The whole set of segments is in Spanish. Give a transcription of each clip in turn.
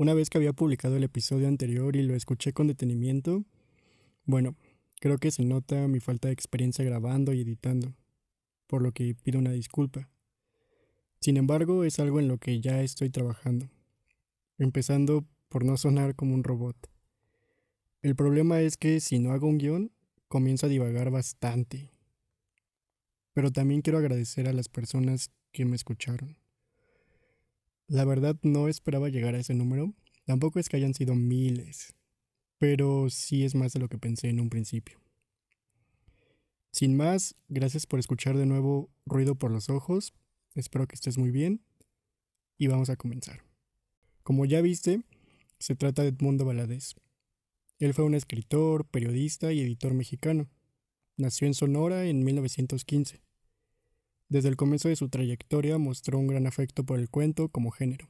Una vez que había publicado el episodio anterior y lo escuché con detenimiento, bueno, creo que se nota mi falta de experiencia grabando y editando, por lo que pido una disculpa. Sin embargo, es algo en lo que ya estoy trabajando, empezando por no sonar como un robot. El problema es que si no hago un guion, comienzo a divagar bastante. Pero también quiero agradecer a las personas que me escucharon. La verdad no esperaba llegar a ese número. Tampoco es que hayan sido miles, pero sí es más de lo que pensé en un principio. Sin más, gracias por escuchar de nuevo Ruido por los Ojos. Espero que estés muy bien y vamos a comenzar. Como ya viste, se trata de Edmundo Valadez. Él fue un escritor, periodista y editor mexicano. Nació en Sonora en 1915. Desde el comienzo de su trayectoria mostró un gran afecto por el cuento como género,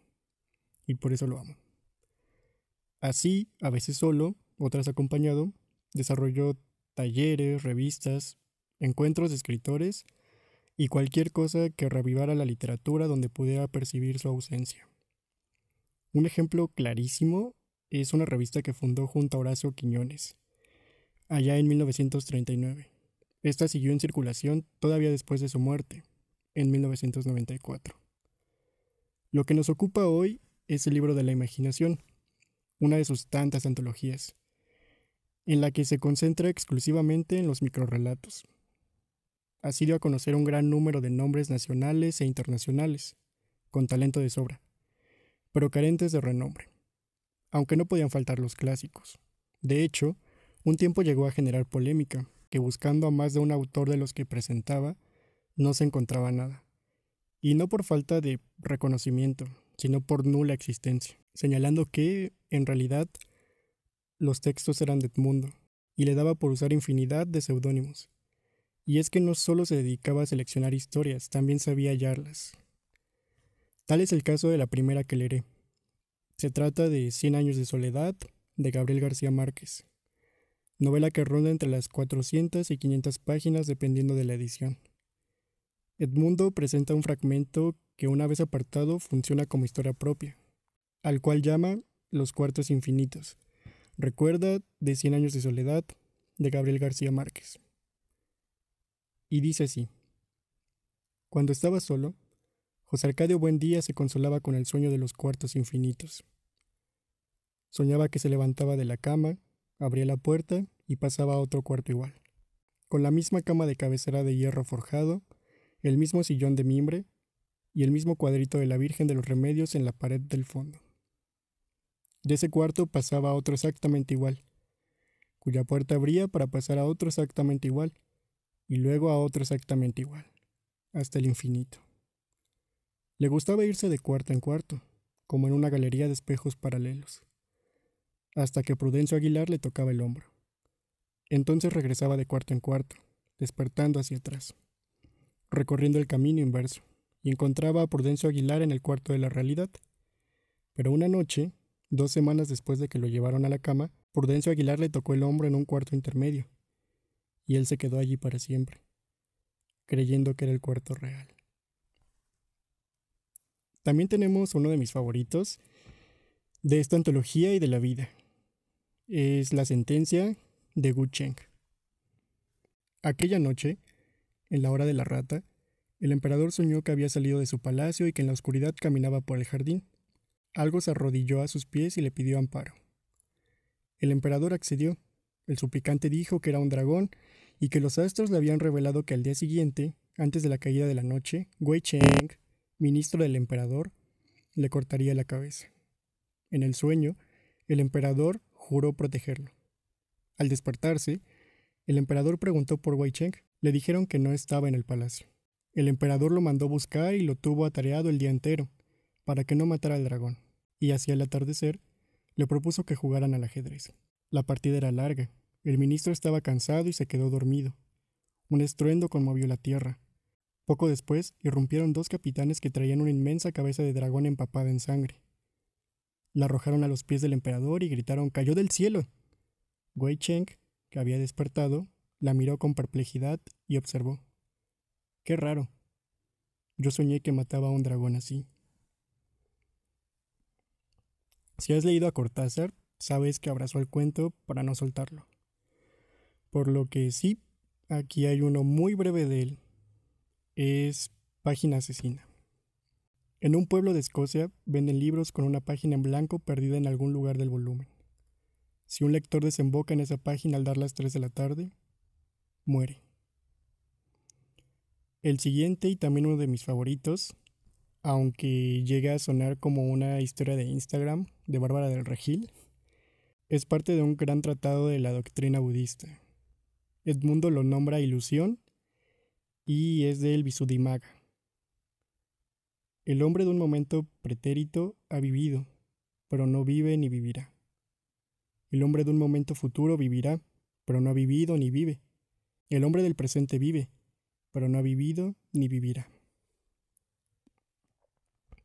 y por eso lo amo. Así, a veces solo, otras acompañado, desarrolló talleres, revistas, encuentros de escritores y cualquier cosa que revivara la literatura donde pudiera percibir su ausencia. Un ejemplo clarísimo es una revista que fundó junto a Horacio Quiñones, allá en 1939. Esta siguió en circulación todavía después de su muerte, en 1994. Lo que nos ocupa hoy es el libro de la imaginación, una de sus tantas antologías, en la que se concentra exclusivamente en los microrelatos. Así dio a conocer un gran número de nombres nacionales e internacionales, con talento de sobra, pero carentes de renombre, aunque no podían faltar los clásicos. De hecho, un tiempo llegó a generar polémica, que buscando a más de un autor de los que presentaba, no se encontraba nada. Y no por falta de reconocimiento, sino por nula existencia, señalando que, en realidad, los textos eran de Edmundo, y le daba por usar infinidad de seudónimos. Y es que no solo se dedicaba a seleccionar historias, también sabía hallarlas. Tal es el caso de la primera que leeré. Se trata de Cien años de soledad, de Gabriel García Márquez, novela que ronda entre las 400 y 500 páginas dependiendo de la edición. Edmundo presenta un fragmento que una vez apartado funciona como historia propia, al cual llama Los cuartos infinitos. Recuerda de Cien años de soledad de Gabriel García Márquez. Y dice así. Cuando estaba solo, José Arcadio Buendía se consolaba con el sueño de los cuartos infinitos. Soñaba que se levantaba de la cama, abría la puerta y pasaba a otro cuarto igual, con la misma cama de cabecera de hierro forjado, el mismo sillón de mimbre y el mismo cuadrito de la Virgen de los Remedios en la pared del fondo. De ese cuarto pasaba a otro exactamente igual, cuya puerta abría para pasar a otro exactamente igual, y luego a otro exactamente igual, hasta el infinito. Le gustaba irse de cuarto en cuarto, como en una galería de espejos paralelos, hasta que Prudencio Aguilar le tocaba el hombro. Entonces regresaba de cuarto en cuarto, despertando hacia atrás recorriendo el camino inverso, y encontraba a Prudencio Aguilar en el cuarto de la realidad. Pero una noche, dos semanas después de que lo llevaron a la cama, Prudencio Aguilar le tocó el hombro en un cuarto intermedio, y él se quedó allí para siempre, creyendo que era el cuarto real. También tenemos uno de mis favoritos de esta antología y de la vida. Es la sentencia de Gu Cheng. Aquella noche, en la hora de la rata, el emperador soñó que había salido de su palacio y que en la oscuridad caminaba por el jardín. Algo se arrodilló a sus pies y le pidió amparo. El emperador accedió. El suplicante dijo que era un dragón y que los astros le habían revelado que al día siguiente, antes de la caída de la noche, Wei Cheng, ministro del emperador, le cortaría la cabeza. En el sueño, el emperador juró protegerlo. Al despertarse, el emperador preguntó por Wei Cheng, le dijeron que no estaba en el palacio. El emperador lo mandó buscar y lo tuvo atareado el día entero, para que no matara al dragón, y hacia el atardecer le propuso que jugaran al ajedrez. La partida era larga, el ministro estaba cansado y se quedó dormido. Un estruendo conmovió la tierra. Poco después irrumpieron dos capitanes que traían una inmensa cabeza de dragón empapada en sangre. La arrojaron a los pies del emperador y gritaron ¡Cayó del cielo! Wei Cheng, que había despertado, la miró con perplejidad y observó. Qué raro. Yo soñé que mataba a un dragón así. Si has leído a Cortázar, sabes que abrazó el cuento para no soltarlo. Por lo que sí, aquí hay uno muy breve de él. Es Página Asesina. En un pueblo de Escocia venden libros con una página en blanco perdida en algún lugar del volumen. Si un lector desemboca en esa página al dar las 3 de la tarde, muere. El siguiente y también uno de mis favoritos, aunque llega a sonar como una historia de Instagram de Bárbara del Regil, es parte de un gran tratado de la doctrina budista. Edmundo lo nombra ilusión y es del Visuddhimagga. El hombre de un momento pretérito ha vivido, pero no vive ni vivirá. El hombre de un momento futuro vivirá, pero no ha vivido ni vive. El hombre del presente vive, pero no ha vivido ni vivirá.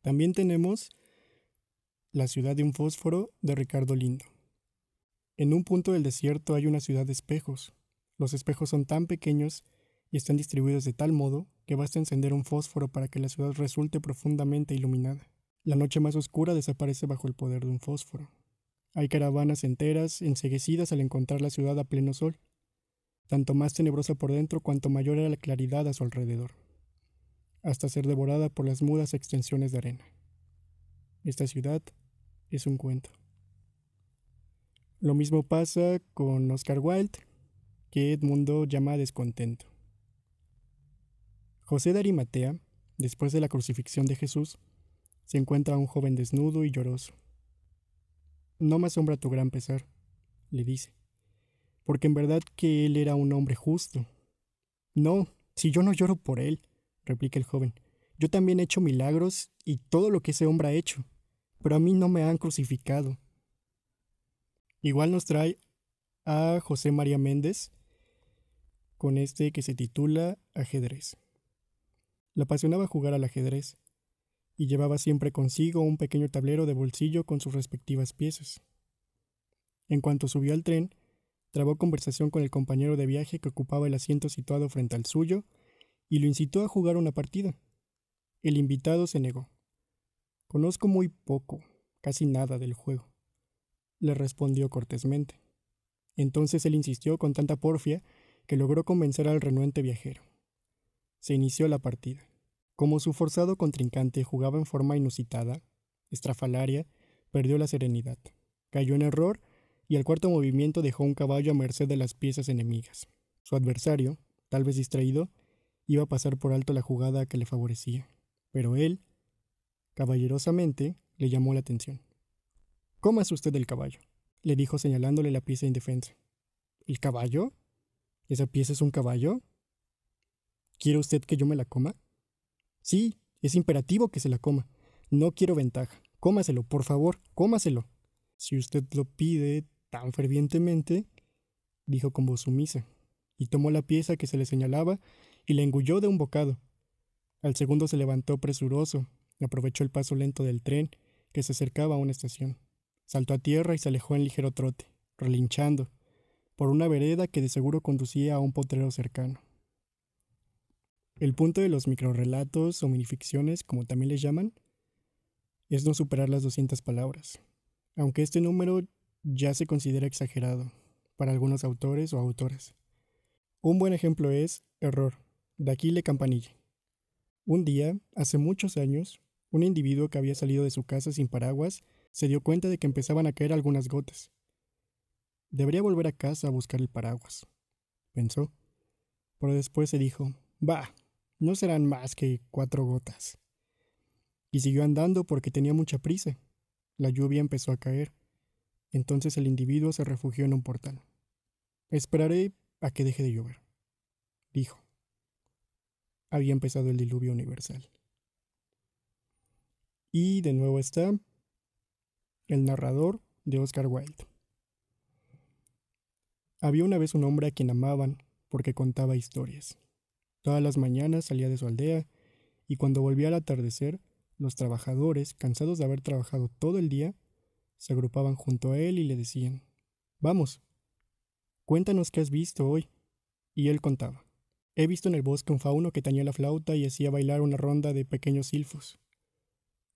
También tenemos La ciudad de un fósforo de Ricardo Lindo. En un punto del desierto hay una ciudad de espejos. Los espejos son tan pequeños y están distribuidos de tal modo que basta encender un fósforo para que la ciudad resulte profundamente iluminada. La noche más oscura desaparece bajo el poder de un fósforo. Hay caravanas enteras enseguecidas al encontrar la ciudad a pleno sol, tanto más tenebrosa por dentro cuanto mayor era la claridad a su alrededor hasta ser devorada por las mudas extensiones de arena. Esta ciudad es un cuento. Lo mismo pasa con Oscar Wilde, que Edmundo llama descontento. José de Arimatea, después de la crucifixión de Jesús, se encuentra un joven desnudo y lloroso. No me asombra tu gran pesar, le dice, porque en verdad que él era un hombre justo. No, si yo no lloro por él, replica el joven. Yo también he hecho milagros y todo lo que ese hombre ha hecho, pero a mí no me han crucificado. Igual nos trae a José María Méndez con este que se titula Ajedrez. Le apasionaba jugar al ajedrez y llevaba siempre consigo un pequeño tablero de bolsillo con sus respectivas piezas. En cuanto subió al tren, trabó conversación con el compañero de viaje que ocupaba el asiento situado frente al suyo y lo incitó a jugar una partida. El invitado se negó. Conozco muy poco, casi nada del juego, le respondió cortésmente. Entonces él insistió con tanta porfia que logró convencer al renuente viajero. Se inició la partida. Como su forzado contrincante jugaba en forma inusitada, estrafalaria, perdió la serenidad. Cayó en error y al cuarto movimiento dejó un caballo a merced de las piezas enemigas. Su adversario, tal vez distraído, iba a pasar por alto la jugada que le favorecía, pero él, caballerosamente, le llamó la atención. Cómase usted el caballo, le dijo señalándole la pieza indefensa. ¿El caballo? ¿Esa pieza es un caballo? ¿Quiere usted que yo me la coma? Sí, es imperativo que se la coma. No quiero ventaja. Cómaselo, por favor, cómaselo. Si usted lo pide tan fervientemente, dijo con voz sumisa, y tomó la pieza que se le señalaba y la engulló de un bocado. Al segundo se levantó presuroso, aprovechó el paso lento del tren que se acercaba a una estación. Saltó a tierra y se alejó en ligero trote, relinchando, por una vereda que de seguro conducía a un potrero cercano. El punto de los microrelatos o minificciones, como también les llaman, es no superar las 200 palabras, aunque este número ya se considera exagerado para algunos autores o autoras. Un buen ejemplo es Error, de Aquile Campanilla. Un día, hace muchos años, un individuo que había salido de su casa sin paraguas se dio cuenta de que empezaban a caer algunas gotas. Debería volver a casa a buscar el paraguas, pensó. Pero después se dijo, bah, no serán más que cuatro gotas. Y siguió andando porque tenía mucha prisa. La lluvia empezó a caer. Entonces el individuo se refugió en un portal. Esperaré a que deje de llover, dijo había empezado el diluvio universal. Y de nuevo está el narrador de Oscar Wilde. Había una vez un hombre a quien amaban porque contaba historias. Todas las mañanas salía de su aldea y cuando volvía al atardecer, los trabajadores, cansados de haber trabajado todo el día, se agrupaban junto a él y le decían, Vamos, cuéntanos qué has visto hoy. Y él contaba. He visto en el bosque un fauno que tañía la flauta y hacía bailar una ronda de pequeños silfos.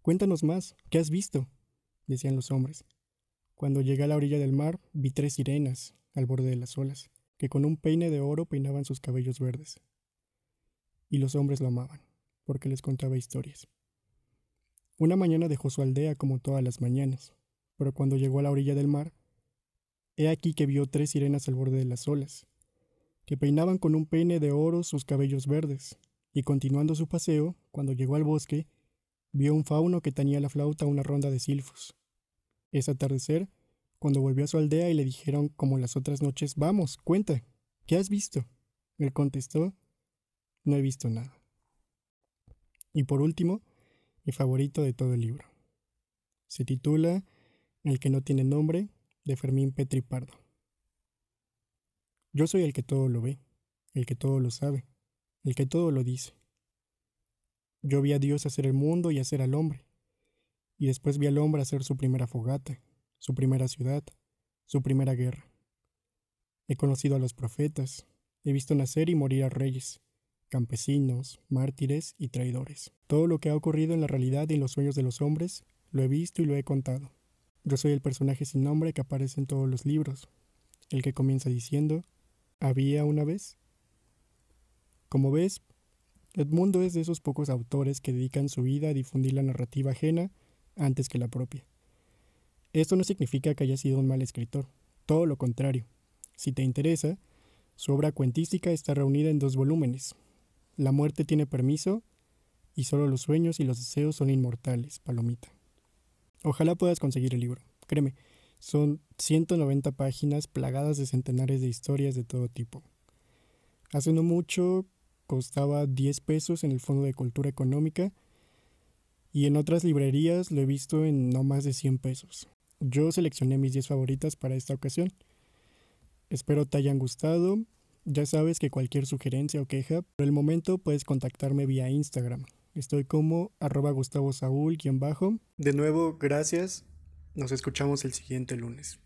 Cuéntanos más, ¿qué has visto? decían los hombres. Cuando llegué a la orilla del mar, vi tres sirenas al borde de las olas, que con un peine de oro peinaban sus cabellos verdes. Y los hombres lo amaban, porque les contaba historias. Una mañana dejó su aldea como todas las mañanas, pero cuando llegó a la orilla del mar, he aquí que vio tres sirenas al borde de las olas, que peinaban con un peine de oro sus cabellos verdes, y continuando su paseo, cuando llegó al bosque, vio un fauno que tenía la flauta una ronda de silfos. Ese atardecer, cuando volvió a su aldea y le dijeron como las otras noches, vamos, cuenta, ¿qué has visto? Él contestó, no he visto nada. Y por último, mi favorito de todo el libro. Se titula El que no tiene nombre, de Fermín Petri Pardo. Yo soy el que todo lo ve, el que todo lo sabe, el que todo lo dice. Yo vi a Dios hacer el mundo y hacer al hombre, y después vi al hombre hacer su primera fogata, su primera ciudad, su primera guerra. He conocido a los profetas, he visto nacer y morir a reyes, campesinos, mártires y traidores. Todo lo que ha ocurrido en la realidad y en los sueños de los hombres, lo he visto y lo he contado. Yo soy el personaje sin nombre que aparece en todos los libros, el que comienza diciendo, había una vez. Como ves, Edmundo es de esos pocos autores que dedican su vida a difundir la narrativa ajena antes que la propia. Esto no significa que haya sido un mal escritor, todo lo contrario. Si te interesa, su obra cuentística está reunida en dos volúmenes. La muerte tiene permiso y solo los sueños y los deseos son inmortales, Palomita. Ojalá puedas conseguir el libro, créeme, son 190 páginas plagadas de centenares de historias de todo tipo. Hace no mucho costaba 10 pesos en el Fondo de Cultura Económica y en otras librerías lo he visto en no más de 100 pesos. Yo seleccioné mis 10 favoritas para esta ocasión. Espero te hayan gustado. Ya sabes que cualquier sugerencia o queja, por el momento puedes contactarme vía Instagram. Estoy como arroba Gustavo Saúl, bajo. De nuevo, gracias nos escuchamos el siguiente lunes.